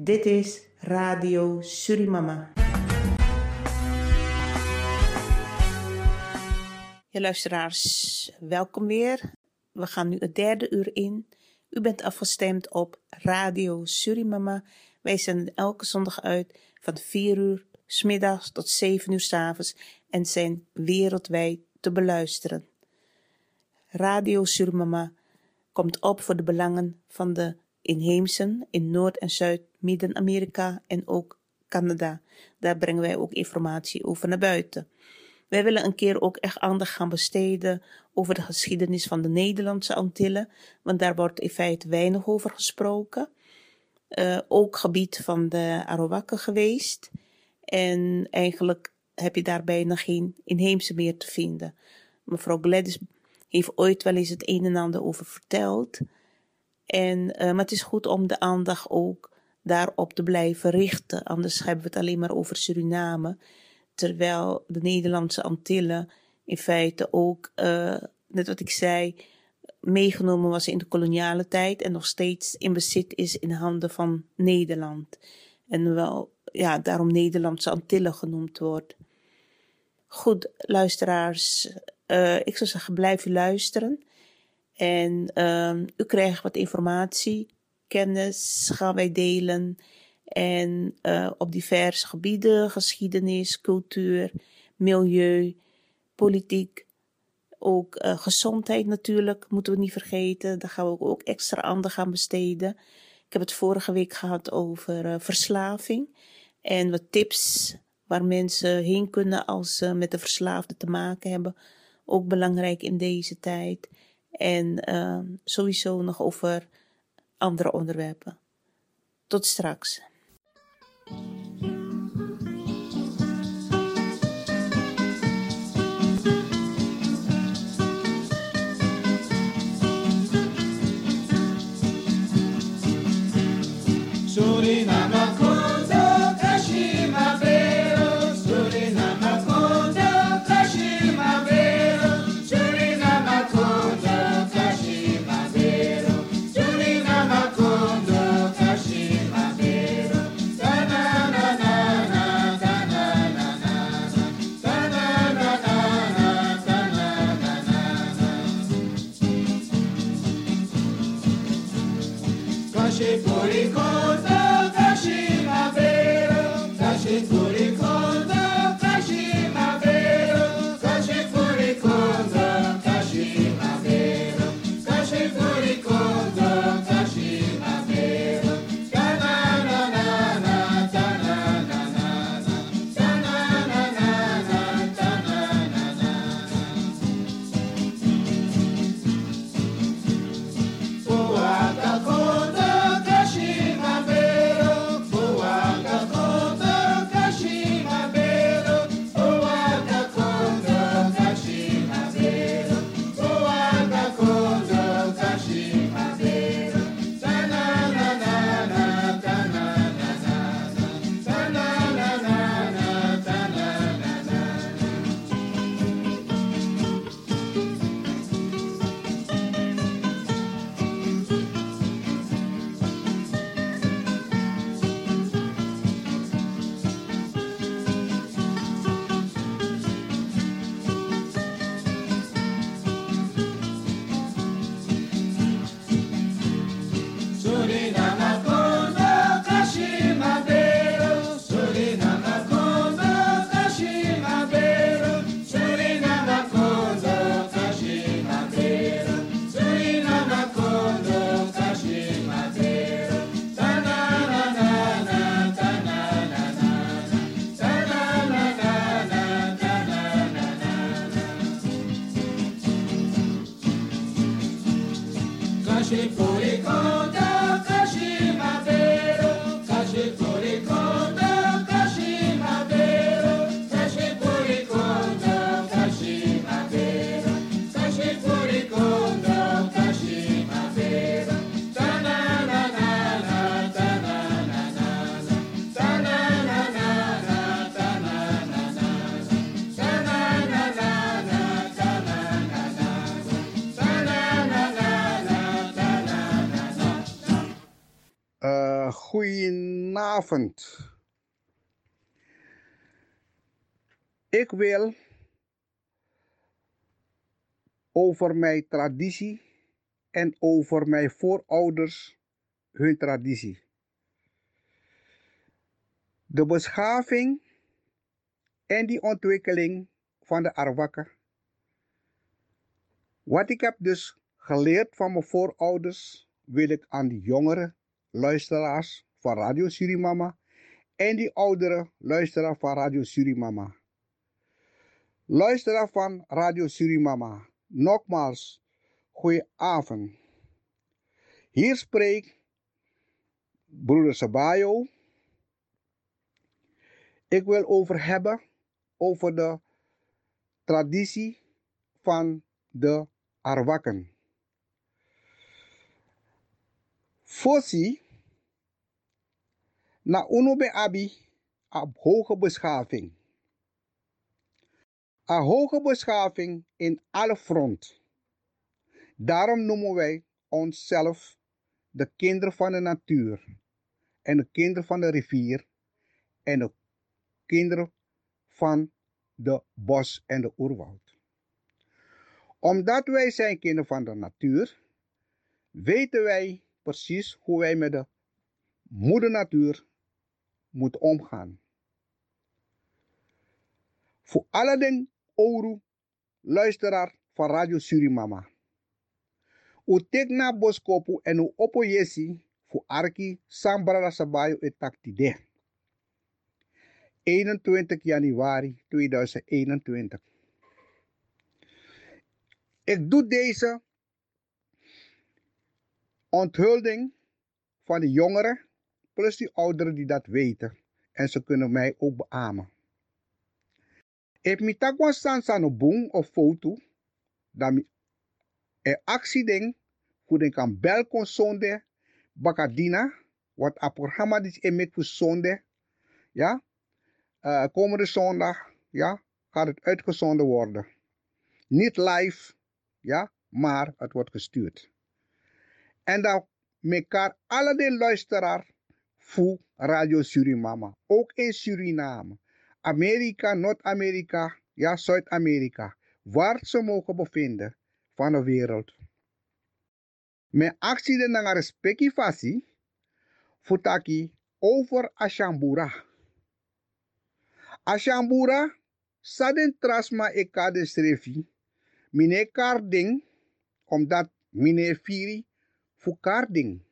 Dit is Radio Surimama. Ja, luisteraars, welkom weer. We gaan nu het derde uur in. U bent afgestemd op Radio Surimama. Wij zenden elke zondag uit van 4 uur s middags tot 7 uur s avonds en zijn wereldwijd te beluisteren. Radio Surimama komt op voor de belangen van de inheemsen in Noord- en Zuid-Midden-Amerika en ook Canada. Daar brengen wij ook informatie over naar buiten. Wij willen een keer ook echt aandacht gaan besteden over de geschiedenis van de Nederlandse Antillen, want daar wordt in feite weinig over gesproken. Uh, ook gebied van de Arawakken geweest. En eigenlijk heb je daar bijna geen inheemse meer te vinden. Mevrouw Gladys heeft ooit wel eens het een en ander over verteld. En, uh, maar het is goed om de aandacht ook daarop te blijven richten. Anders hebben we het alleen maar over Suriname. Terwijl de Nederlandse Antillen in feite ook, uh, net wat ik zei, meegenomen was in de koloniale tijd en nog steeds in bezit is in handen van Nederland. En wel, ja, daarom Nederlandse Antillen genoemd wordt. Goed, luisteraars, uh, ik zou zeggen, blijf luisteren. En uh, u krijgt wat informatie, kennis gaan wij delen. En uh, op diverse gebieden, geschiedenis, cultuur, milieu, politiek, ook uh, gezondheid natuurlijk, moeten we niet vergeten. Daar gaan we ook extra aandacht aan besteden. Ik heb het vorige week gehad over uh, verslaving en wat tips waar mensen heen kunnen als ze met de verslaafde te maken hebben. Ook belangrijk in deze tijd. En uh, sowieso nog over andere onderwerpen. Tot straks. Ik wil over mijn traditie en over mijn voorouders hun traditie. De beschaving en die ontwikkeling van de Arwakken. Wat ik heb dus geleerd van mijn voorouders, wil ik aan die jongere luisteraars van Radio Surimama en die oudere luisteraar van Radio Surimama. Luisteraar van Radio Surimama, nogmaals, goeie avond. Hier spreekt broeder Sabayo. Ik wil over hebben over de traditie van de Arwakken. Fossi, na uno be abi, op hoge beschaving. Een hoge beschaving in alle front. Daarom noemen wij onszelf de kinderen van de natuur en de kinderen van de rivier en de kinderen van de bos en de oerwoud. Omdat wij zijn kinderen van de natuur, weten wij precies hoe wij met de moeder natuur moeten omgaan. Voor alle oru luisteraar van Radio Surimama. U tek na boskopu en u opo yesi voor arki sambara sabayo etaktide. 21 januari 2021. Ik doe deze onthulling van de jongeren plus die ouderen die dat weten. En ze kunnen mij ook beamen. Ik mi takwa sansa no boom of foto. Dat mi e accident hoe den kan bel kon bakadina. Wat a programma dit emet voor zonde. Ja. Uh, komende zondag. Ja. Gaat het uitgezonden worden. Niet live. Ja. Maar het wordt gestuurd. En dan mekaar alle de luisteraar voor Radio Surimama. Ook in Suriname. Amerika, Noord-Amerika, ja, Zuid-Amerika. Waar ze mogen bevinden van de wereld. Mijn actie de nanga respecti fasi. Futaki over Ashambura. Ashambura, saden trasma ekade srefi. Mine karding, omdat mine firi fukarding. Maar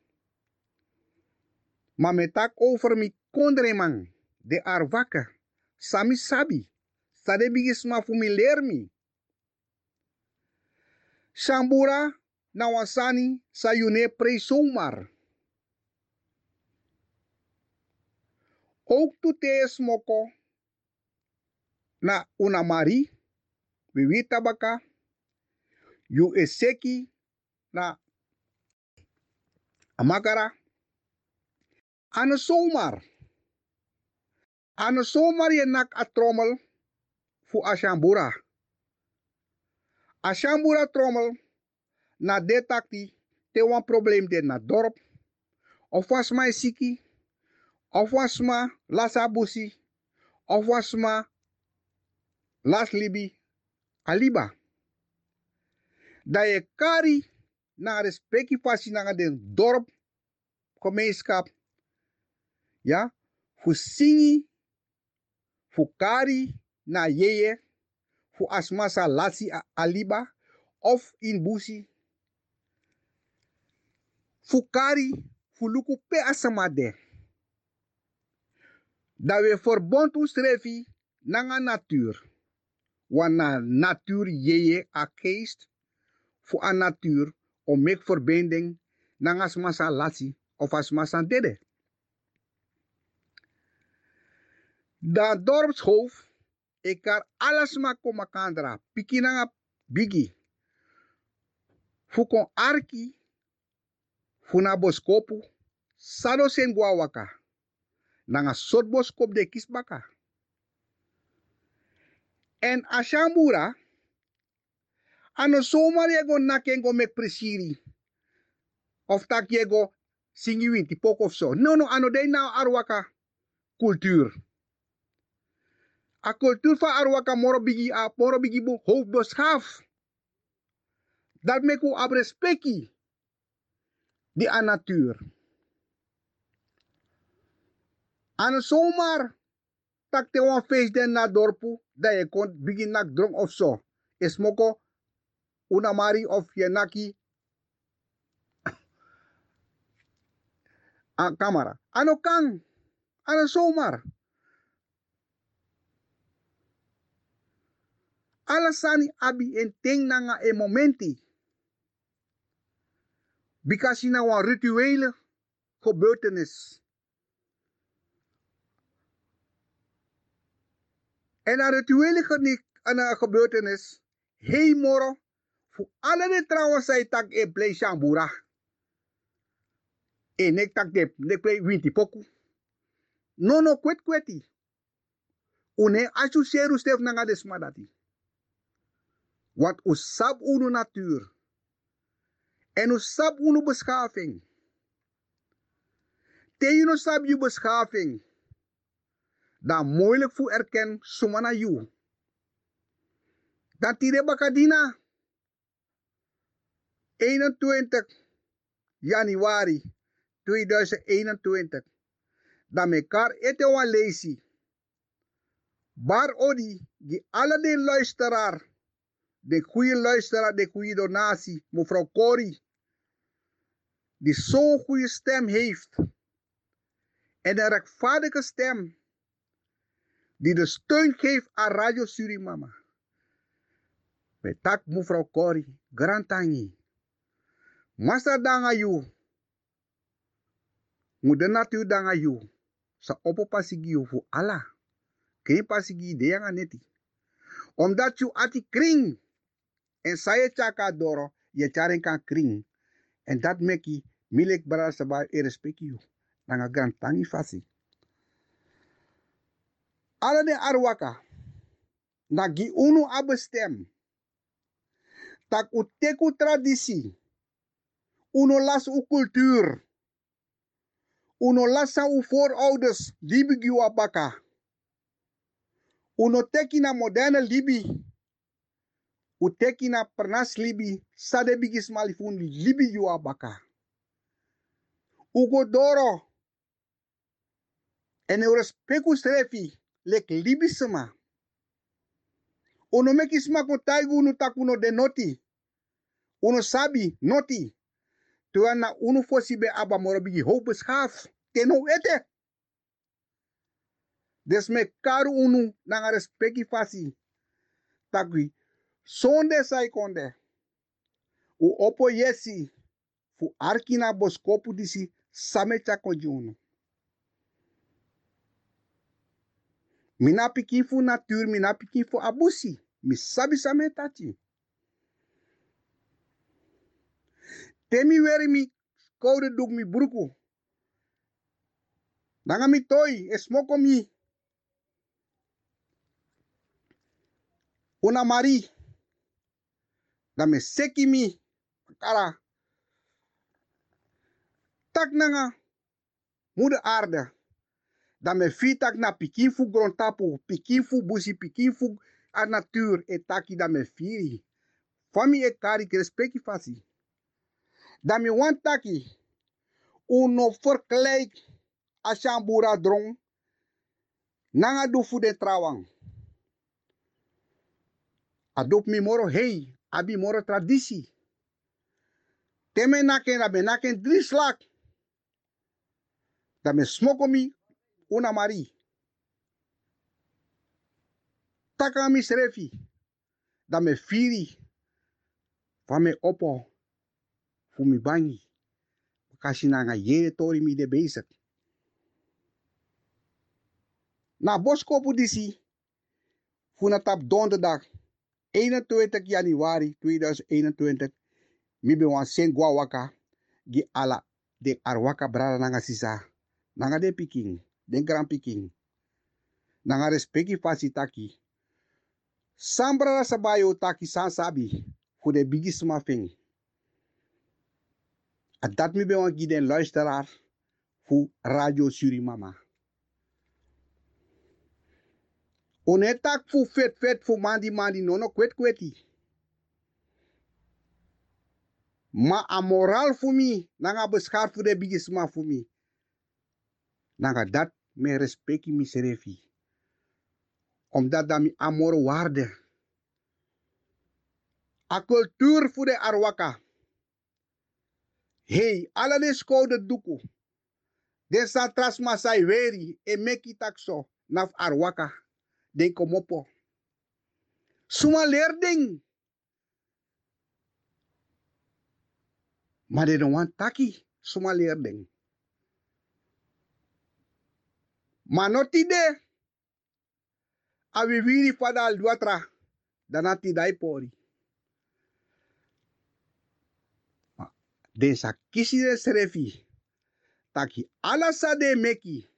met tak over mi kondreman, de arwaka, sami sabi, sade bigisma fu mi lermi. Shambura na wasani sayune pre zomaar. Ook toete smoko na unamari, wiwi tabaka, yu eseki na amakara. Ano zomaar. Ano zomaar je nak a trommel fu ashambura. Ashambura trommel na de takti te wan probleem de na dorp. Of was my siki. Of was ma lasa busi. Of was ma las libi aliba. Da je kari na respecti pasi na den dorp gemeenschap. Ja, voor singi, voor kari na yeye, voor asmasa lasi aliba of in busi. Voor kari, voor luku pe asamade. Dat we verbond refi nanga natuur. Wana natuur yeye a keest voor a natuur om mek verbinding nanga asmasa lasi of asmasa dede. Da dorpshoofd, ik kan alles maar komen kandra. Piki nanga bigi. Fukon arki, funa boskopu, sado sen guawaka. Nanga sot boskop de kisbaka. En ashambura, ano somar yego nakengo mek presiri. Of tak yego singi winti pok. No, no, ano de nou arwaka cultuur. A cultuur arwaka moro bigi a moro bigi bo hoofd beschaaf. Dat mek u ab respecti die aan natuur. Aan zomaar tak te wan feest den na dorpu dat je kon begin nak dronk of zo. Is moko una mari of je naki a kamera. Ano kang ano zomaar. Alasani abi en ting e momenti. Because na wan rituele gebeurtenis. En een rituele gebeurtenis. Hey moro. Voor alle de trouwens zei tak e play shambura. E nek tak de nek play winti poku. No no kwet kweti. Une asu seru stef nanga desmadati. Want u sab unu natuur. En u sab unu beschaving. Te you no sab beschaving. Dan moeilijk voor erken sumana you. Dan tire bakadina. 21 januari 2021. Dan mekaar ete wan lezi. Bar odi, die alle de luisteraar, de goede luisteraar, de goede donatie, mevrouw Corrie, die zo'n goede stem heeft. En een rechtvaardige stem, die de steun geeft aan Radio Surimama. Betak mevrouw Corrie, Grantangi. Masa danga you. Muda natuur danga you. Sa opo you voor Allah. Geen pasigi de yang neti. Omdat you ati kring. En saya chaka doro. Je charen kan kring. En dat meki milik bara sabai e respect you. Danga Grantangi fasi. Alla de arwaka. Nagi unu abestem. Tak u teku tradisi. Uno las u cultuur. Uno lasa u voorouders. Libi giwa baka. Uno teki na moderne libi. U teki na pernas libi. Sade bigis malifun libi giwa baka. Ugo doro. En eu respeku strefi. Lek libi sema. Uno meki sma ko taigu uno takuno de noti. Uno sabi noti. Tuan na uno fosi be aba moro bigi ho beschaaf. Teno ete. Des me karu unu nanga respecti fasi. Takwi. Sonde sai konde. U opo yesi. Fu arkina boskopu disi same chako juno. Mina piki fu natuur, mina piki fu abusi. Mi sabi same tati. Temi weri mi koude duk mi bruku. Nanga mi toy, esmoko mi. Una mari. Da me seki mi. Kara. Tak nanga. Moeder aarde. Da me fitak na pikifu grontapu. Pikifu busi pikifu a natuur. E taki da me firi. Fami e kari respecti fasi. Da me. Uno vergelijk ashambura drong. Nanga du de trawang. Adop mi moro hey. Abi moro tradisi. Teme naken na be naken drie slak. Da me smoko mi una mari. Taka mi srefi. Da me firi. Van me oppo. Fu mi bangi. Kasi na nga yere tori mi de bezig. Na boskopu disi. Fu na tap donderdag. 21 januari 2021. Mi be wan sen gwa waka. Gi ala de arwaka brada nanga sisa. Nanga de piking. Den grand piking. Nanga respecti fasi taki. Sambrara sabayo taki san sabi. Fu de bigi sma fing. En dat me ben ik den luisteraar voor Radio Surimama. Onetak voor vet vet voor mandi mandi nono kwet kweti. Ma a moral voor mi, nanga beschaafd voor de bigisma voor mi. Nanga dat me respecti mi serefi. Omdat dat mi amor waarde. A cultuur voor de arwaka. Hey, alle de schouder duku. De satras masai weri e meki takso naf arwaka. Den komopo. Suma leerding. Maar de don't want taki. Suma leerding. Maar not ide. Awi wiri fada al duatra. Danati dai pori. Desa kisi de serefi. Taki ala sa de meki.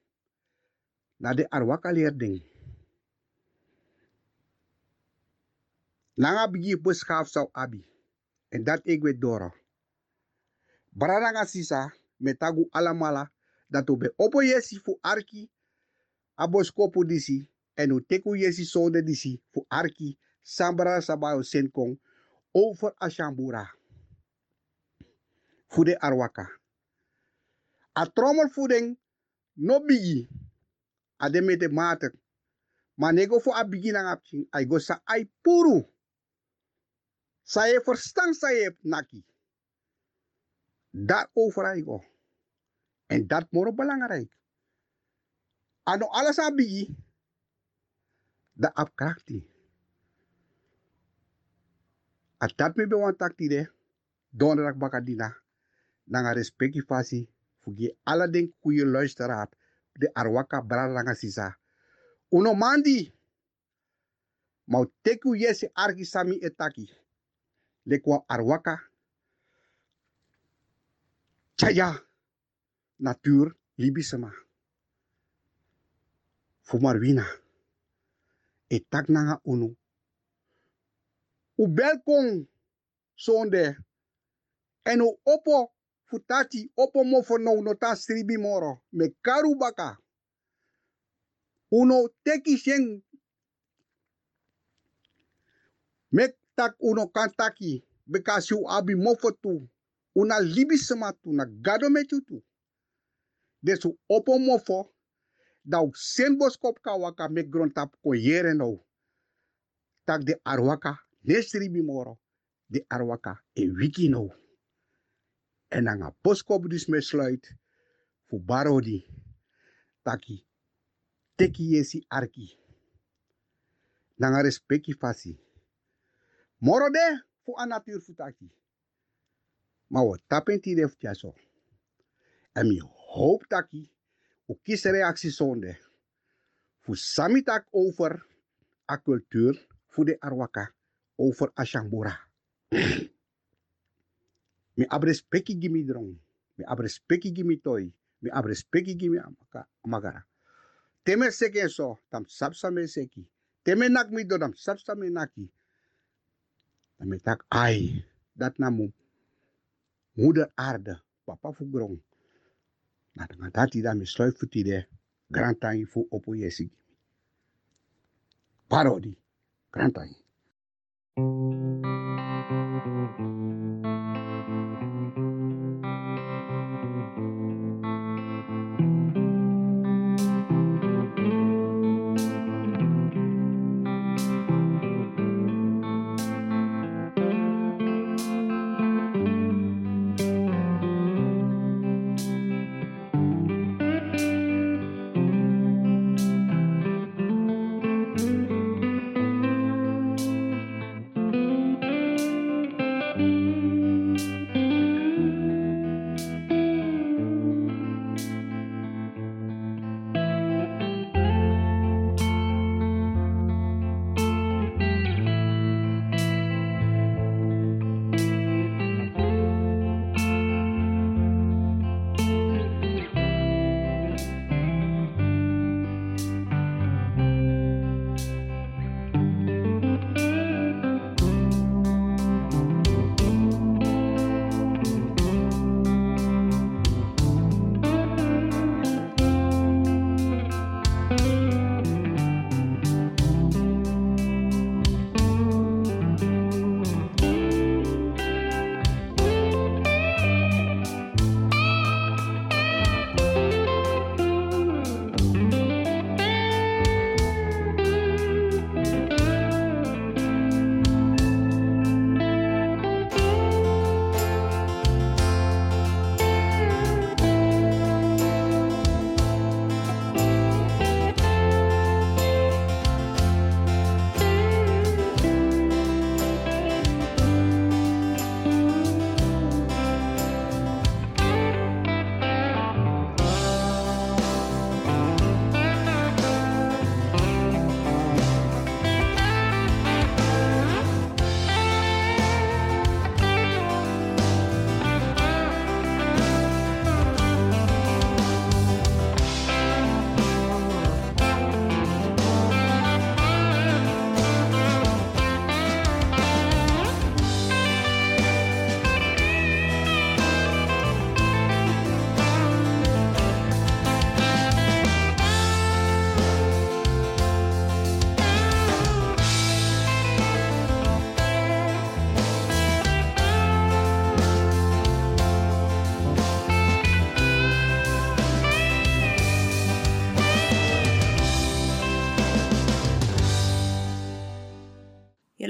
Na de arwaka leerding. Nanga bigi beschaf zou abi. En dat ik weet door. Sisa metagu alamala dat be opo yesi fu arki aboskopu disi en u teku yesi sonde disi fu arki sambara sabayo senkong over ashambura. Fude arwaka. A trommel voeding no bigi. Ademete mater. Maar nego fu a bigi nang apching ay go sa ay puru. Saya verstand saya naki. Daarover ay go. En dat moro belangrijk. Ano alles abigi, da apkrakti. At dat me bewan takti de, donderdag bakadina, nanga respecti fasi, fugi ala den kuye luisteraar, de arwaka braranga sisa. Uno mandi, mau teku yesi argi sami etaki, lekwa arwaka, chaya, natuur, libisema. Fumarwina. Etak nanga unu. U belkong sonde. En u opo futati opo mofo no nota stribi moro. Me karu baka. Uno teki shen. Mek tak uno kantaki. Bekasi u abi mofo tu. Una tu na gado metu tu. Desu opo mofo da u sen boskop ka waka me gron tap ko yere no. Tak de arwaka nesri moro. De arwaka e wiki no. En dan a boskop dus me sluit. Fu barodi. Taki. Teki yesi arki. Nanga respecti fasi. Moro de fu a natuur fu taki. Maar wat tapen ti def so. En mi hoop taki o kies reactie zonde. Voor samitak over a cultuur, voor de arwaka, over ashambura. mi abrespeki gimi drong, mi abrespeki gimi toy, mi abrespeki gimi amagara. Teme seke so, tam sapsa me seki. Teme nak mi do, tam sapsa me naki. Dan tak ai, dat namu. Moeder aarde, papa fugrong. Na dengan dati da mi sluit futi de grantangi fu opo yesi. Parodi, grantangi.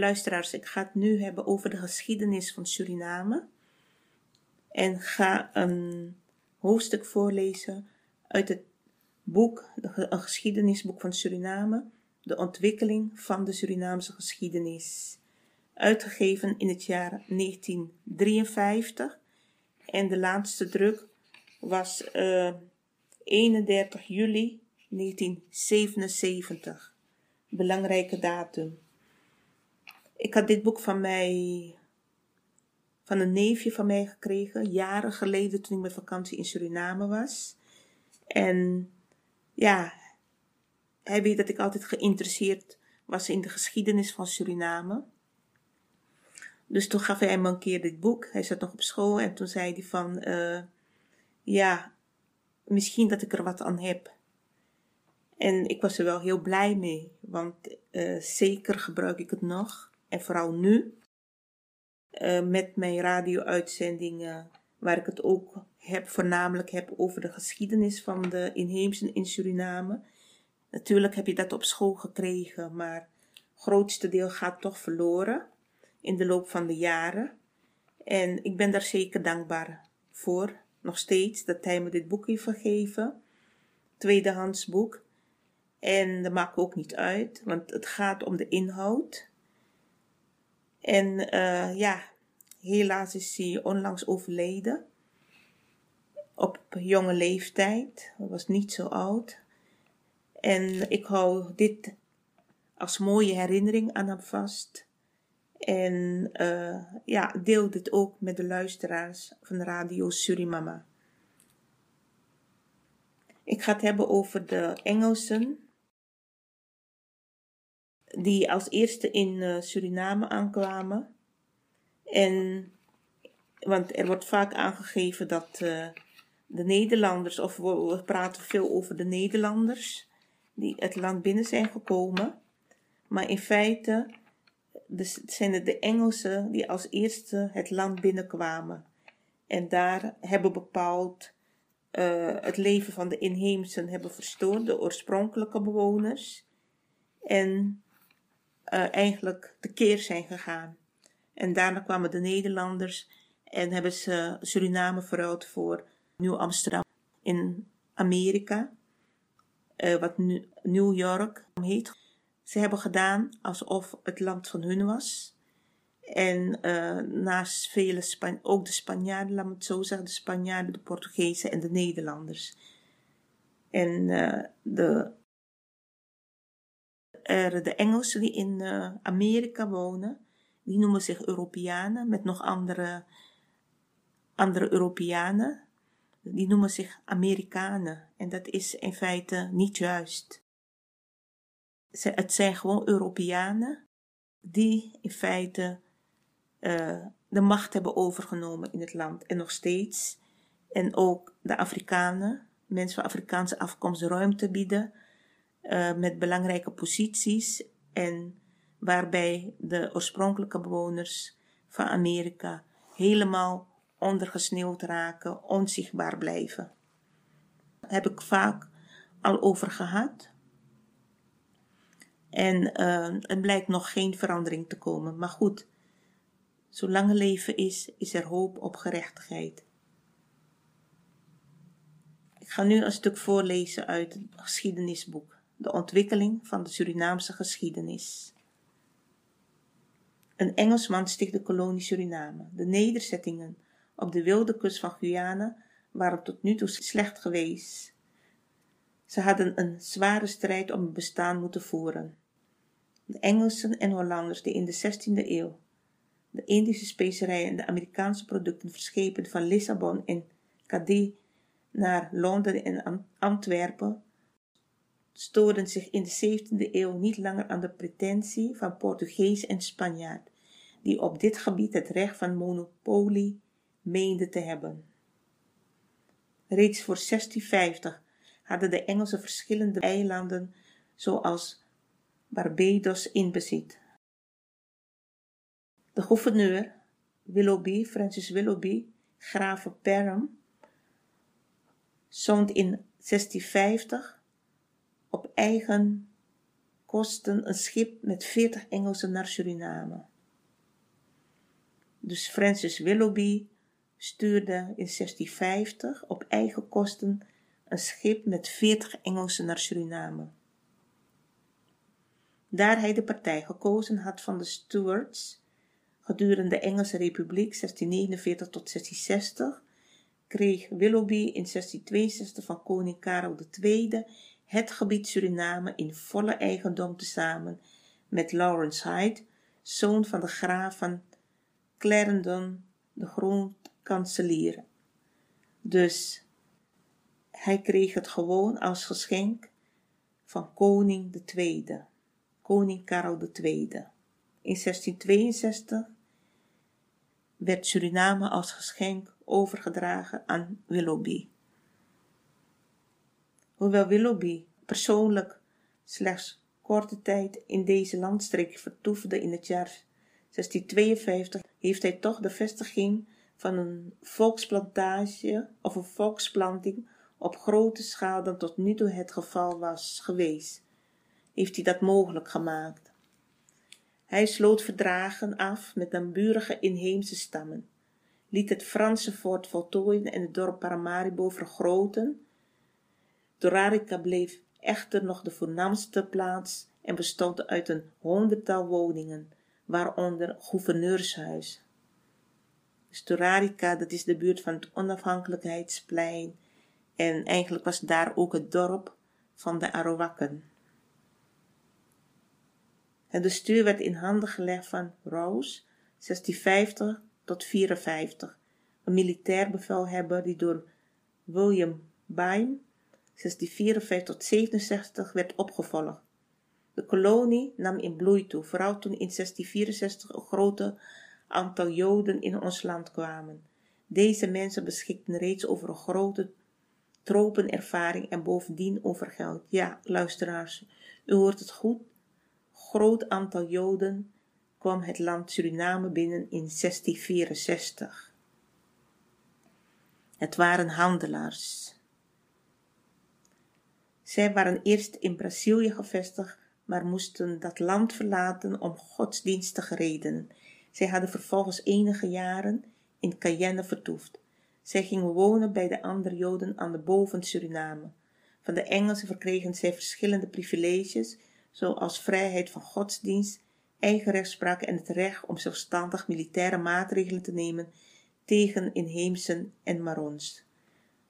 Luisteraars, ik ga het nu hebben over de geschiedenis van Suriname. En ga een hoofdstuk voorlezen uit het boek, een geschiedenisboek van Suriname, De ontwikkeling van de Surinaamse geschiedenis. Uitgegeven in het jaar 1953 en de laatste druk was uh, eh, 31 juli 1977. Belangrijke datum. Ik had dit boek van mij, van een neefje van mij gekregen, jaren geleden toen ik met vakantie in Suriname was. En ja, hij weet dat ik altijd geïnteresseerd was in de geschiedenis van Suriname. Dus toen gaf hij me een keer dit boek. Hij zat nog op school en toen zei hij van, uh, ja, misschien dat ik er wat aan heb. En ik was er wel heel blij mee, want uh, zeker gebruik ik het nog. En vooral nu, uh, met mijn radio-uitzendingen, waar ik het ook heb, voornamelijk heb over de geschiedenis van de inheemsen in Suriname. Natuurlijk heb je dat op school gekregen, maar het grootste deel gaat toch verloren in de loop van de jaren. En ik ben daar zeker dankbaar voor, nog steeds, dat hij me dit boek heeft gegeven. Tweedehands boek. En dat maakt ook niet uit, want het gaat om de inhoud. En uh, ja, helaas is hij onlangs overleden. Op jonge leeftijd. Hij was niet zo oud. En ik hou dit als mooie herinnering aan hem vast. En uh, ja, deel dit ook met de luisteraars van Radio Surimama. Ik ga het hebben over de Engelsen die als eerste in uh, Suriname aankwamen. En, want er wordt vaak aangegeven dat uh, de Nederlanders, of we, praten veel over de Nederlanders, die het land binnen zijn gekomen. Maar in feite zijn het de Engelsen die als eerste het land binnenkwamen. En daar hebben bepaald uh, het leven van de inheemsen hebben verstoord, de oorspronkelijke bewoners. En uh, eigenlijk de keer zijn gegaan. En daarna kwamen de Nederlanders en hebben ze Suriname verruild voor Nieuw-Amsterdam in Amerika, uh, wat nu New York heet. Ze hebben gedaan alsof het land van hun was. En uh, naast vele Span ook de Spanjaarden, laat me het zo zeggen, de Spanjaarden, de Portugezen en de Nederlanders. En de de Engelsen die in uh, Amerika wonen, die noemen zich Europeanen, met nog andere, andere Europeanen. Die noemen zich Amerikanen. En dat is in feite niet juist. Het zijn gewoon Europeanen die in feite uh, de macht hebben overgenomen in het land. En nog steeds. En ook de Afrikanen, mensen van Afrikaanse afkomst, ruimte bieden uh, met belangrijke posities en waarbij de oorspronkelijke bewoners van Amerika helemaal ondergesneeuwd raken, onzichtbaar blijven. Daar heb ik vaak al over gehad. En uh, er blijkt nog geen verandering te komen. Maar goed, zolang er leven is, is er hoop op gerechtigheid. Ik ga nu een stuk voorlezen uit het geschiedenisboek de ontwikkeling van de Surinaamse geschiedenis. Een Engelsman sticht de kolonie Suriname. De nederzettingen op de wilde kust van Guyana waren tot nu toe slecht geweest. Ze hadden een zware strijd om het bestaan moeten voeren. De Engelsen en Hollanders die in de 16e eeuw de Indische specerijen en de Amerikaanse producten verschepen van Lissabon en Cadiz naar Londen en Antwerpen stoorden zich in de 17e eeuw niet langer aan de pretentie van Portugees en Spanjaard, die op dit gebied het recht van monopolie meenden te hebben. Reeds voor 1650 hadden de Engelsen verschillende eilanden, zoals Barbados, in bezit. De gouverneur Willoughby, Francis Willoughby, graaf van Perham, zond in 1650 op eigen kosten een schip met 40 Engelsen naar Suriname. Dus Francis Willoughby stuurde in 1650 op eigen kosten een schip met 40 Engelsen naar Suriname. Daar hij de partij gekozen had van de Stuarts gedurende de Engelse Republiek 1649 tot 1660, kreeg Willoughby in 1662 van koning Karel II het gebied Suriname in volle eigendom tezamen met Lawrence Hyde, zoon van de graaf van Clarendon, de grondkanselier. Dus hij kreeg het gewoon als geschenk van koning II, koning Karel II. In 1662 werd Suriname als geschenk overgedragen aan Willoughby. Hoewel Willoughby persoonlijk slechts korte tijd in deze landstreek vertoefde in het jaar 1652, heeft hij toch de vestiging van een volksplantage of een volksplanting op grote schaal dan tot nu toe het geval was geweest, heeft hij dat mogelijk gemaakt. Hij sloot verdragen af met naburige inheemse stammen, liet het Franse fort voltooien en het dorp Paramaribo vergroten. Dorarica bleef echter nog de voornaamste plaats en bestond uit een honderdtal woningen, waaronder gouverneurshuis. Storarica, dat is de buurt van het onafhankelijkheidsplein en eigenlijk was daar ook het dorp van de Arawakken. Het bestuur werd in handen gelegd van Rose, 1650 tot 54, een militair bevelhebber die door William Byme, 1654 tot 67, werd opgevolgd. De kolonie nam in bloei toe, vooral toen in 1664 een grote aantal Joden in ons land kwamen. Deze mensen beschikten reeds over een grote tropenervaring en bovendien over geld. Ja, luisteraars, u hoort het goed. Groot aantal Joden kwam het land Suriname binnen in 1664. Het waren handelaars. Zij waren eerst in Brazilië gevestigd, maar moesten dat land verlaten om godsdienstige redenen. Zij hadden vervolgens enige jaren in Cayenne vertoefd. Zij gingen wonen bij de andere Joden aan de boven Suriname. Van de Engelsen verkregen zij verschillende privileges, zoals vrijheid van godsdienst, eigen rechtspraak en het recht om zelfstandig militaire maatregelen te nemen tegen inheemsen en marons.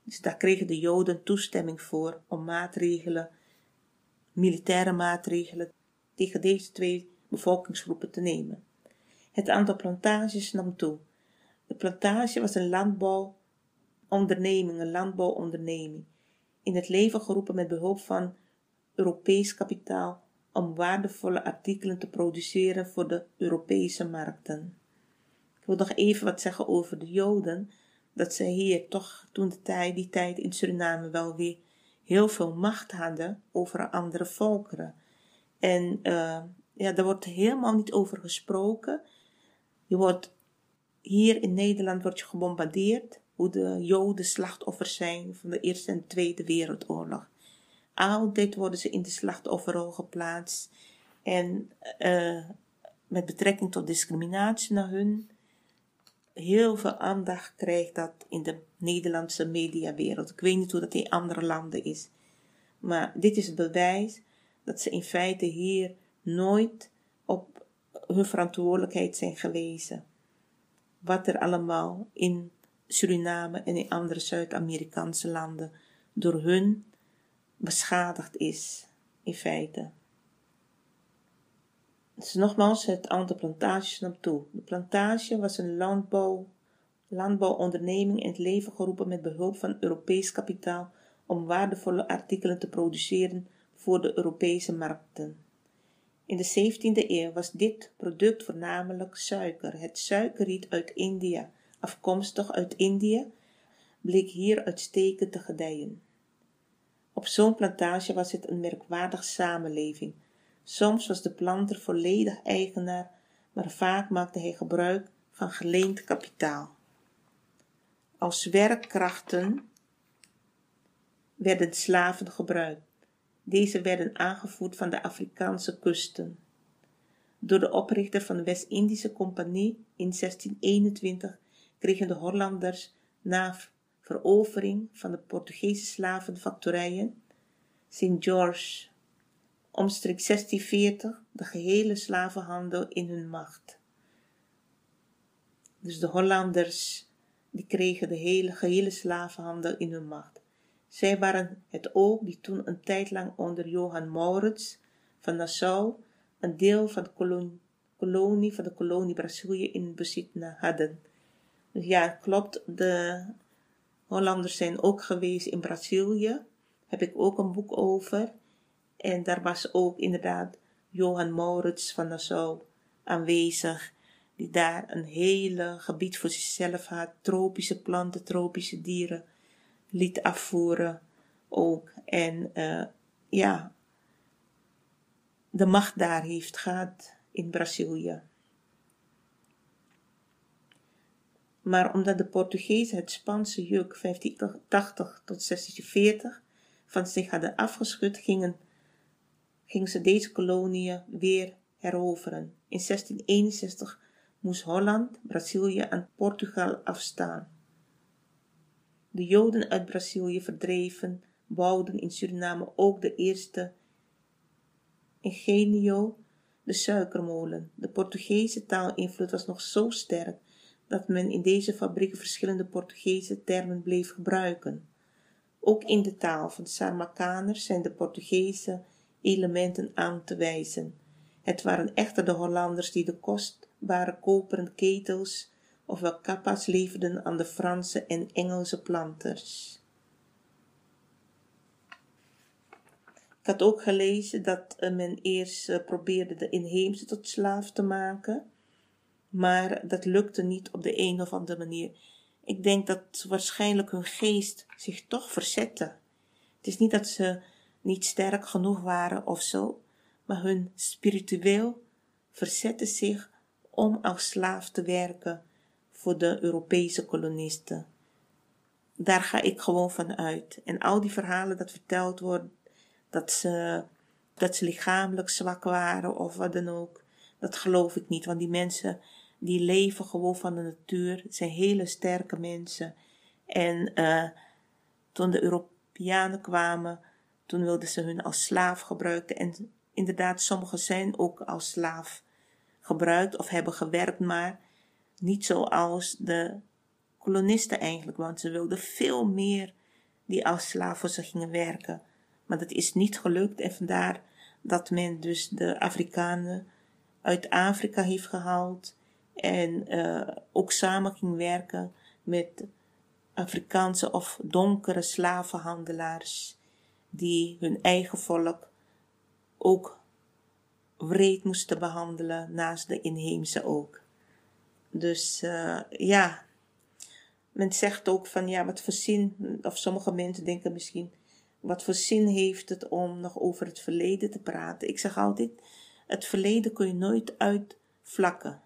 Dus daar kregen de Joden toestemming voor om maatregelen, militaire maatregelen tegen deze twee bevolkingsgroepen te nemen. Het aantal plantages nam toe. De plantage was een landbouwonderneming, een landbouwonderneming, in het leven geroepen met behulp van Europees kapitaal om waardevolle artikelen te produceren voor de Europese markten. Ik wil nog even wat zeggen over de Joden, dat ze hier toch toen de tijd, die tijd in Suriname wel weer heel veel macht hadden over andere volkeren. En uh, ja, daar wordt helemaal niet over gesproken. Je wordt, hier in Nederland word je gebombardeerd, hoe de Joden slachtoffers zijn van de Eerste en Tweede Wereldoorlog. Altijd worden ze in de slachtofferrol geplaatst. En uh, met betrekking tot discriminatie naar hun, heel veel aandacht krijgt dat in de Nederlandse mediawereld. Ik weet niet hoe dat in andere landen is. Maar dit is het bewijs dat ze in feite hier nooit op hun verantwoordelijkheid zijn gewezen. Wat er allemaal in Suriname en in andere Zuid-Amerikaanse landen door hun beschadigd is, in feite. Dus nogmaals, het aantal plantages nam toe. De plantage was een landbouw, landbouwonderneming in het leven geroepen met behulp van Europees kapitaal om waardevolle artikelen te produceren voor de Europese markten. In de 17e eeuw was dit product voornamelijk suiker. Het suikerriet uit India, afkomstig uit Indië, bleek hier uitstekend te gedijen. Op zo'n plantage was het een merkwaardig samenleving. Soms was de planter volledig eigenaar, maar vaak maakte hij gebruik van geleend kapitaal. Als werkkrachten werden slaven gebruikt. Deze werden aangevoerd van de Afrikaanse kusten. Door de oprichter van de West-Indische Compagnie in 1621 kregen de Hollanders na verovering van de Portugese slavenfactorijen St. George omstreeks 1640 de gehele slavenhandel in hun macht. Dus de Hollanders die kregen de hele, gehele slavenhandel in hun macht. Zij waren het ook die toen een tijd lang onder Johan Maurits van Nassau een deel van de kolonie, van de kolonie Brazilië in bezit hadden. Dus ja, klopt, de Hollanders zijn ook geweest in Brazilië. Heb ik ook een boek over. En daar was ook inderdaad Johan Maurits van Nassau aanwezig, die daar een hele gebied voor zichzelf had, tropische planten, tropische dieren, liet afvoeren ook. En uh, ja, de macht daar heeft gehad in Brazilië. Maar omdat de Portugezen het Spaanse juk 1580 tot 1640 van zich hadden afgeschud, gingen, gingen ze deze koloniën weer heroveren. In 1661 moest Holland Brazilië aan Portugal afstaan. De Joden uit Brazilië verdreven bouwden in Suriname ook de eerste Ingenio, de suikermolen. De Portugese taalinvloed was nog zo sterk dat men in deze fabrieken verschillende Portugese termen bleef gebruiken. Ook in de taal van de Sarmakaners zijn de Portugese elementen aan te wijzen. Het waren echter de Hollanders die de kostbare koperen ketels ofwel kappa's leverden aan de Franse en Engelse planters. Ik had ook gelezen dat eh, men eerst eh, probeerde de inheemse tot slaaf te maken, maar dat lukte niet op de een of andere manier. Ik denk dat waarschijnlijk hun geest zich toch verzette. Het is niet dat ze niet sterk genoeg waren of zo, maar hun spiritueel verzette zich om als slaaf te werken voor de Europese kolonisten. Daar ga ik gewoon van uit. En al die verhalen dat verteld worden, dat ze, dat ze lichamelijk zwak waren of wat dan ook, dat geloof ik niet. Want die mensen die leven gewoon van de natuur, zijn hele sterke mensen. En uh, toen de Europeanen kwamen, toen wilden ze hun als slaaf gebruiken. En inderdaad, sommigen zijn ook als slaaf gebruikt of hebben gewerkt, maar niet zoals de kolonisten eigenlijk, want ze wilden veel meer die als slaaf voor ze gingen werken. Maar dat is niet gelukt en vandaar dat men dus de Afrikanen uit Afrika heeft gehaald en uh, ook samen ging werken met Afrikaanse of donkere slavenhandelaars die hun eigen volk ook wreed moesten behandelen, naast de inheemse ook. Dus uh, ja, men zegt ook van ja, wat voor zin, of sommige mensen denken misschien, wat voor zin heeft het om nog over het verleden te praten? Ik zeg altijd, het verleden kun je nooit uitvlakken.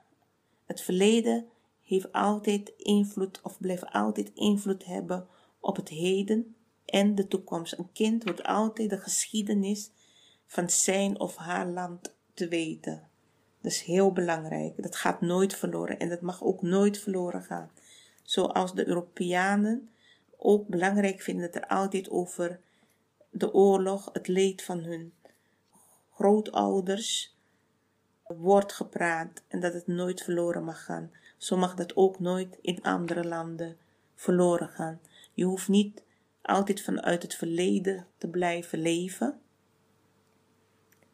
Het verleden heeft altijd invloed of blijft altijd invloed hebben op het heden en de toekomst. Een kind wordt altijd de geschiedenis van zijn of haar land te weten. Dat is heel belangrijk. Dat gaat nooit verloren en dat mag ook nooit verloren gaan. Zoals de Europeanen ook belangrijk vinden dat er altijd over de oorlog, het leed van hun grootouders wordt gepraat en dat het nooit verloren mag gaan. Zo mag dat ook nooit in andere landen verloren gaan. Je hoeft niet altijd vanuit het verleden te blijven leven,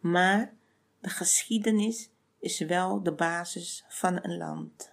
maar de geschiedenis is wel de basis van een land.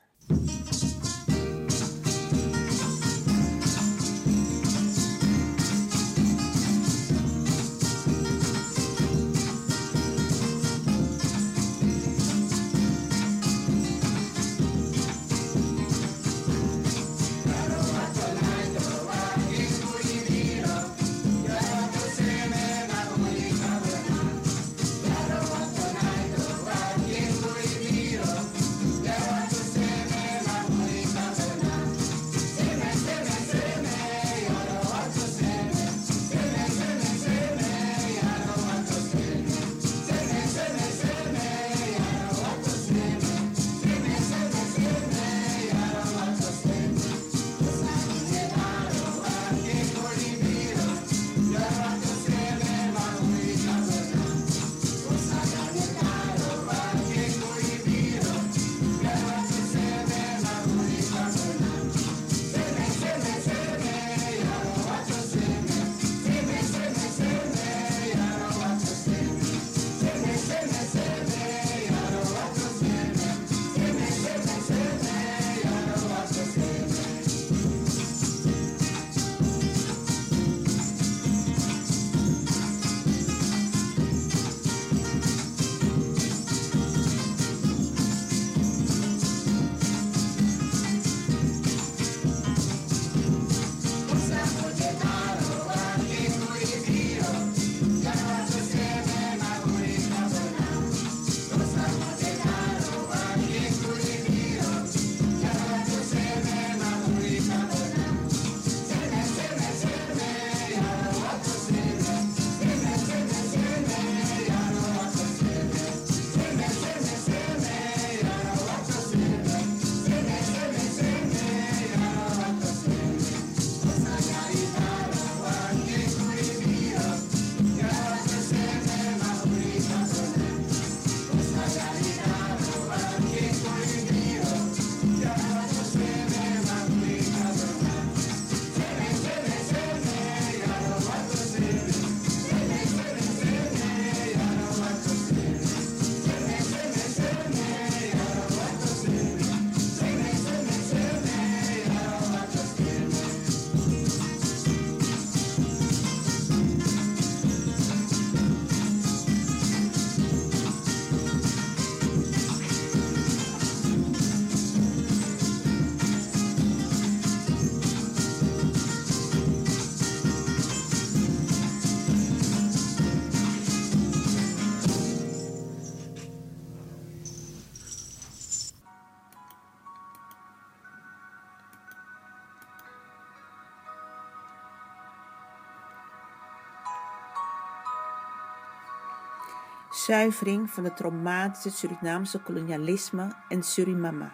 Zuivering van het traumatische Surinaamse kolonialisme en Surimama.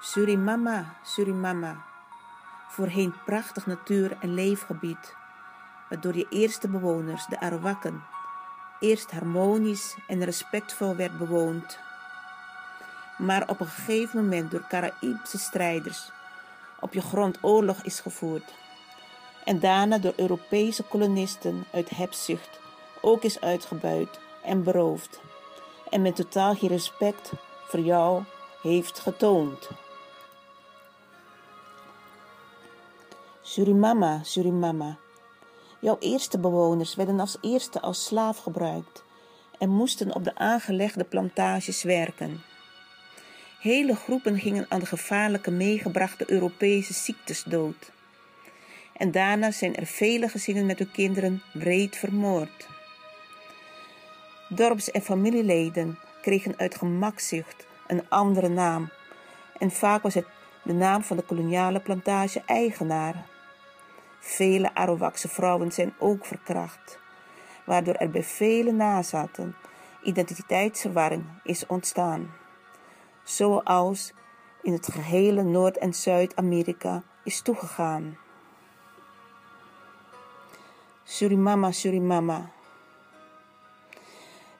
Surimama, Surimama. Voorheen prachtig natuur- en leefgebied, waardoor de eerste bewoners, de Arawakken, eerst harmonisch en respectvol werd bewoond. Maar op een gegeven moment door Caraïbse strijders op je grond oorlog is gevoerd. En daarna door Europese kolonisten uit hebzucht ook is uitgebuit en beroofd. En met totaal geen respect voor jou heeft getoond. Surimama, Surimama. Jouw eerste bewoners werden als eerste als slaaf gebruikt en moesten op de aangelegde plantages werken. Hele groepen gingen aan de gevaarlijke meegebrachte Europese ziektes dood. En daarna zijn er vele gezinnen met hun kinderen wreed vermoord. Dorps- en familieleden kregen uit gemakzucht een andere naam. En vaak was het de naam van de koloniale plantage-eigenaar. Vele Arawakse vrouwen zijn ook verkracht, waardoor er bij vele nazaten identiteitsverwarring is ontstaan. Zoals in het gehele Noord- en Zuid-Amerika is toegegaan. Surimama, Surimama.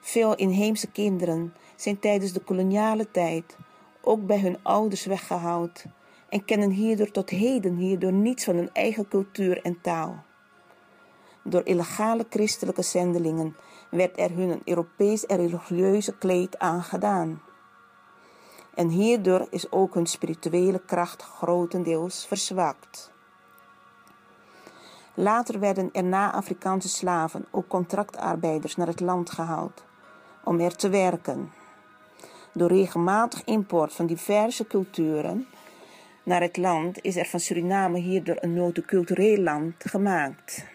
Veel inheemse kinderen zijn tijdens de koloniale tijd ook bij hun ouders weggehaald en kennen hierdoor tot heden hierdoor niets van hun eigen cultuur en taal. Door illegale christelijke zendelingen werd er hun een Europees en religieuze kleed aangedaan. En hierdoor is ook hun spirituele kracht grotendeels verzwakt. Later werden er na Afrikaanse slaven ook contractarbeiders naar het land gehaald om er te werken. Door regelmatig import van diverse culturen naar het land is er van Suriname hierdoor een multicultureel land gemaakt.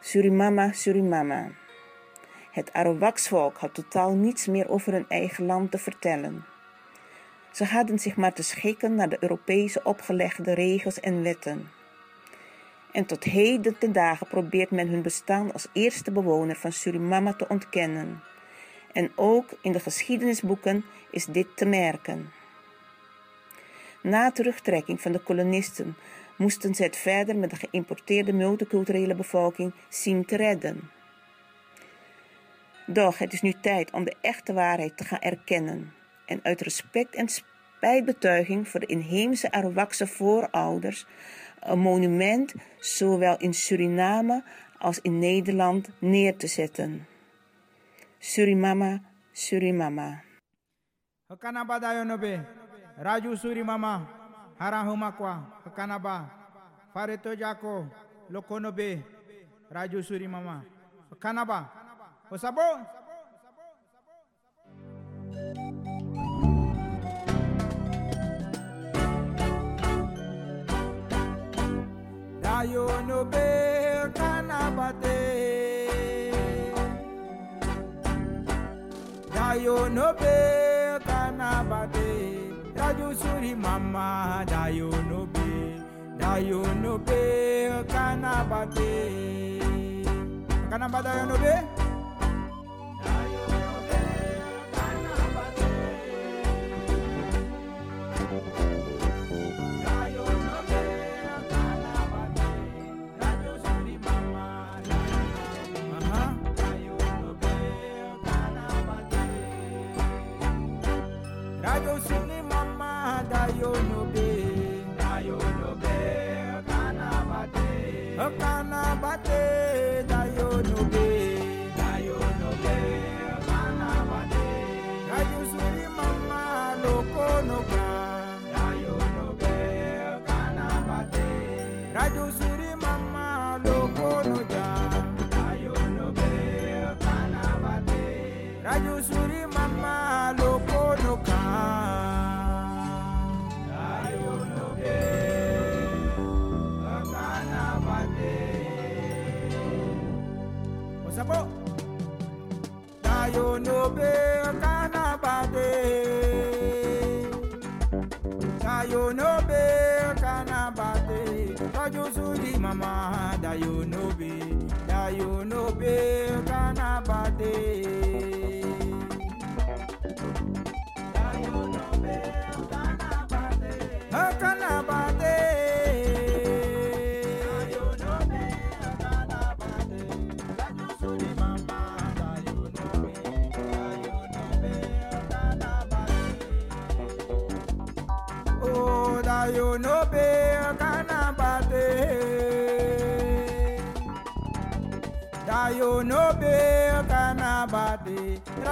Surimama, Surimama. Het Arawaksvolk had totaal niets meer over hun eigen land te vertellen. Ze hadden zich maar te schikken naar de Europese opgelegde regels en wetten. En tot heden ten dagen probeert men hun bestaan als eerste bewoner van Surimama te ontkennen. En ook in de geschiedenisboeken is dit te merken. Na terugtrekking van de kolonisten moesten ze het verder met de geïmporteerde multiculturele bevolking zien te redden. Doch het is nu tijd om de echte waarheid te gaan erkennen en uit respect en spijtbetuiging voor de inheemse Arawakse voorouders een monument zowel in Suriname als in Nederland neer te zetten. Surimama, Surimama. Hakanaba dayonobe, Raju Surimama, Harahumakwa, Hakanaba, Fareto Jako, Lokonobe, Raju Surimama, Hakanaba, Osabo, Dayonobe, Kanabate. Dayo no be kanabate Raju suri mama Dayo no be Dayo no be kanabate Kanabata dayo no be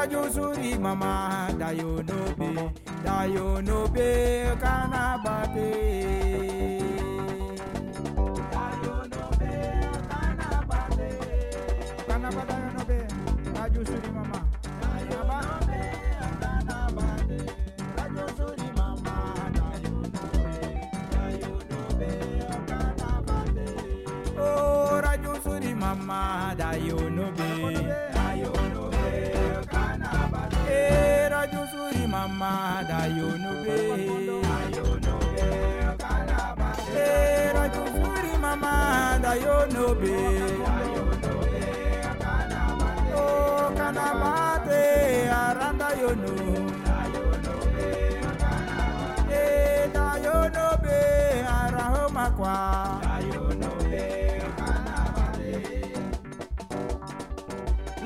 juzuri mama, da you no be, da you no be, canabate. be. o oh, kana mate aranda yono. Eh, e na yono be araho makwa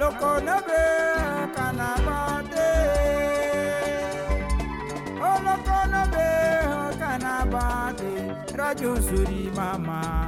loko nobe kana mate o oh, loko nobe kana bate rajo suri mama.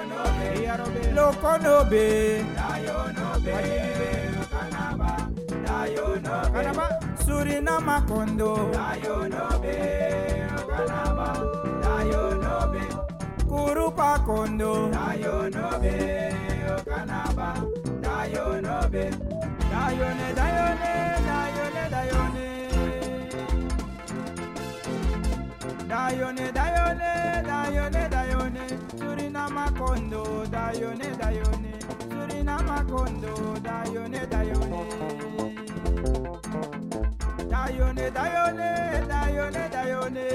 Eloko no be. Dayo no be. Kanaba. Dayo no be. Kanaba. Surinama kondo. Dayo no be. Kanaba. Dayo no be. Kurupa kondo. Dayo no be. Kanaba. Dayo no be. Dayo ne dayo ne dayo ne dayo ne. Dayo ne dayo ne dayo ne Dayone, Surinama kondo, Dayone, Dayone, Surinama kondo, Dayone, Dayone. Dayone, Dayone, Dayone, Dayone.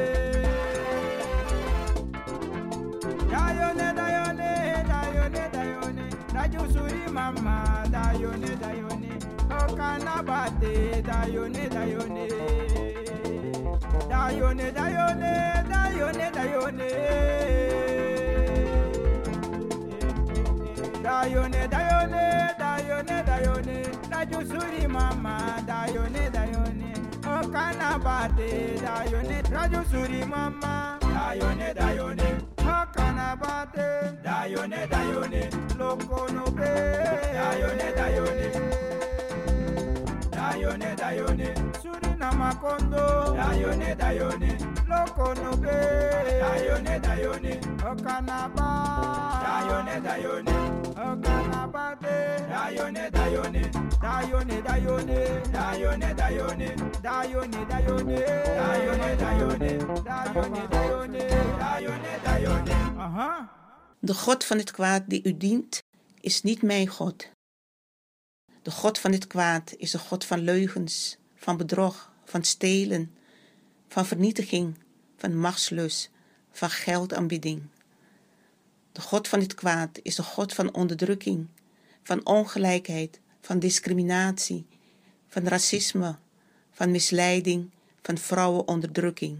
Dayone, Dayone, Dayone, Dayone, Daju suri mama, Dayone, Dayone, Okanabate, Dayone. Dayone, Dayone, Dayone, Dayone. Dayone, Dayone, Dayone, Dayone. Raju suri mama, Dayone, Dayone. Okanabate, Dayone, Raju suri mama, Dayone, Dayone. Okanabate, Dayone, Dayone. Loko no be, Dayone, Dayone. Dayone, Dayone, Surinama kondo. Dayone, Dayone, Loko no be. Dayone, Dayone, Okanaba. Dayone, Dayone, Okanabate. Dayone, Dayone, Dayone, Dayone, Dayone, Dayone, Dayone, Dayone, Dayone, Dayone, Dayone, Dayone, Dayone, Dayone. Aha. De God van het kwaad die u dient, is niet mijn God. De God van dit kwaad is de God van leugens, van bedrog, van stelen, van vernietiging, van machtslust, van geldaanbieding. De God van dit kwaad is de God van onderdrukking, van ongelijkheid, van discriminatie, van racisme, van misleiding, van vrouwenonderdrukking.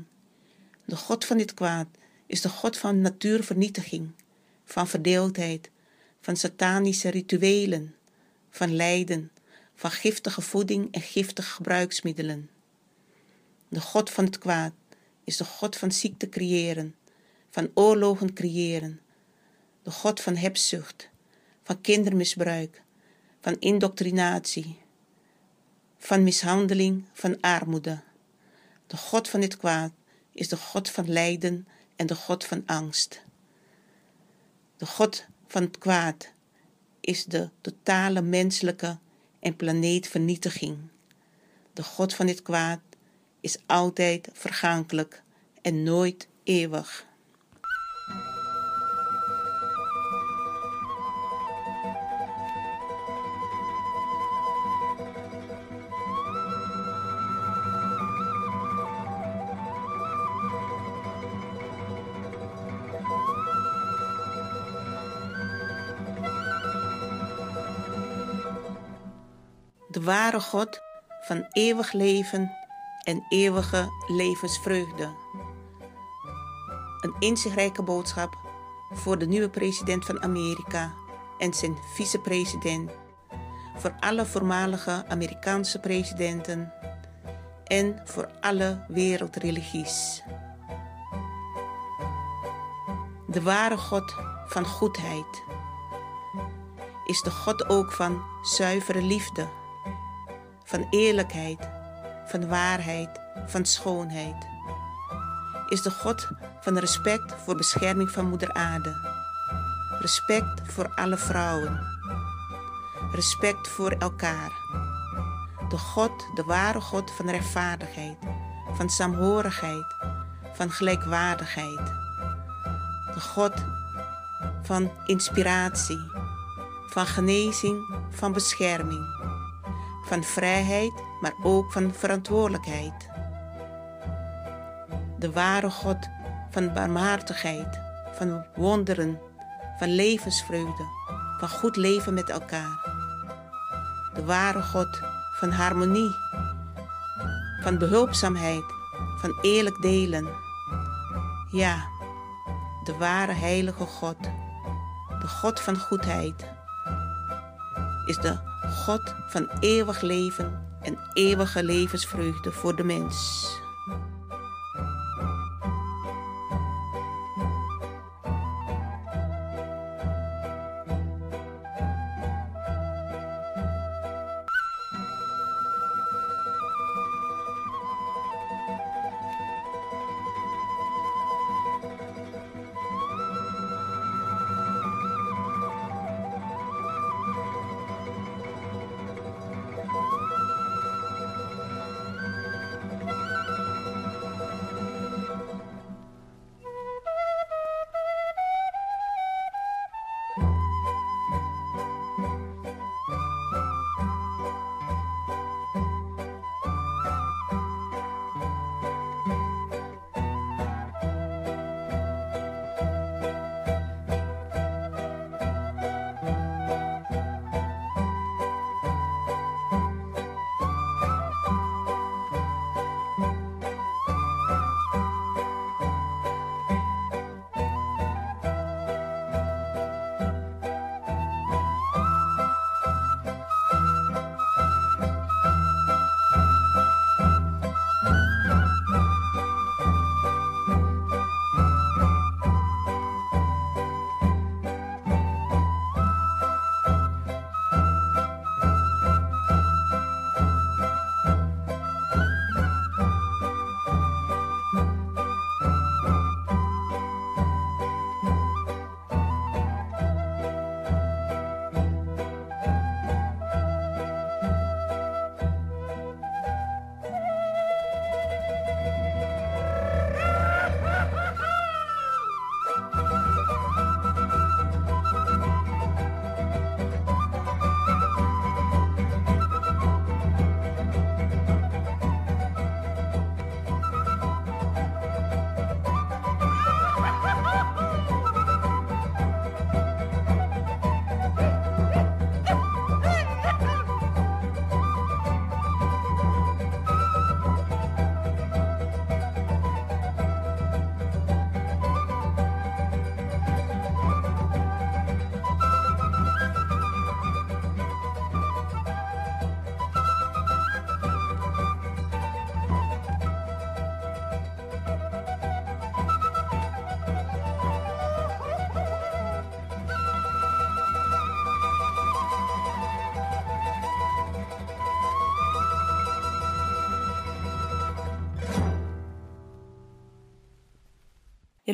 De God van dit kwaad is de God van natuurvernietiging, van verdeeldheid, van satanische rituelen, van lijden, van giftige voeding en giftige gebruiksmiddelen. De God van het kwaad is de God van ziekte creëren, van oorlogen creëren, de God van hebzucht, van kindermisbruik, van indoctrinatie, van mishandeling, van armoede. De God van dit kwaad is de God van lijden en de God van angst. De God van het kwaad is de totale menselijke en planeetvernietiging. De God van dit kwaad is altijd vergankelijk en nooit eeuwig. Ware God van eeuwig leven en eeuwige levensvreugde. Een inzichtrijke boodschap voor de nieuwe president van Amerika en zijn vicepresident, voor alle voormalige Amerikaanse presidenten en voor alle wereldreligies. De ware God van goedheid is de God ook van zuivere liefde, van eerlijkheid, van waarheid, van schoonheid. Is de God van respect voor bescherming van Moeder Aarde, respect voor alle vrouwen, respect voor elkaar. De God, de ware God van rechtvaardigheid, van saamhorigheid, van gelijkwaardigheid. De God van inspiratie, van genezing, van bescherming, van vrijheid, maar ook van verantwoordelijkheid. De ware God van barmhartigheid, van wonderen, van levensvreugde, van goed leven met elkaar. De ware God van harmonie, van behulpzaamheid, van eerlijk delen. Ja, de ware heilige God, de God van goedheid, is de God van eeuwig leven en eeuwige levensvreugde voor de mens.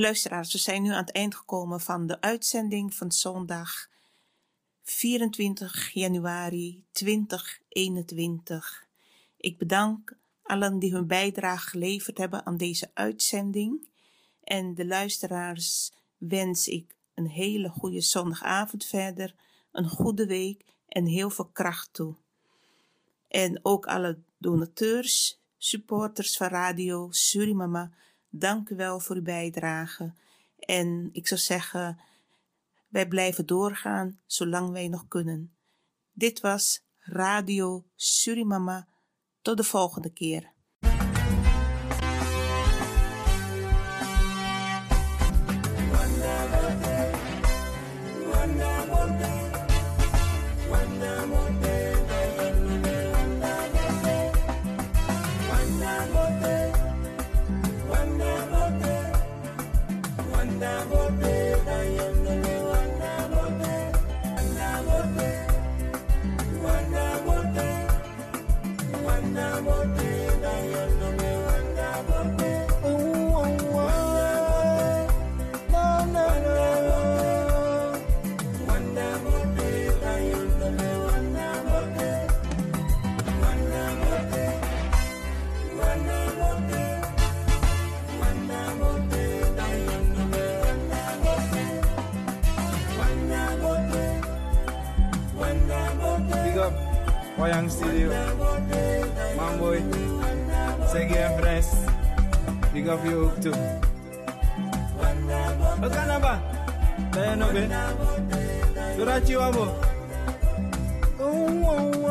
Luisteraars, we zijn nu aan het eind gekomen van de uitzending van zondag 24 januari 2021. Ik bedank allen die hun bijdrage geleverd hebben aan deze uitzending. En de luisteraars wens ik een hele goede zondagavond verder, een goede week en heel veel kracht toe. En ook alle donateurs, supporters van Radio Surimama, dank u wel voor uw bijdrage. En ik zou zeggen, wij blijven doorgaan zolang wij nog kunnen. Dit was Radio Surimama. Tot de volgende keer. Wayang Studio. Mamboy. Segi en Fres Big up je ook toe Wat kan nou ba? Ben je nog bij? Zodat je wabo. Oh, oh, oh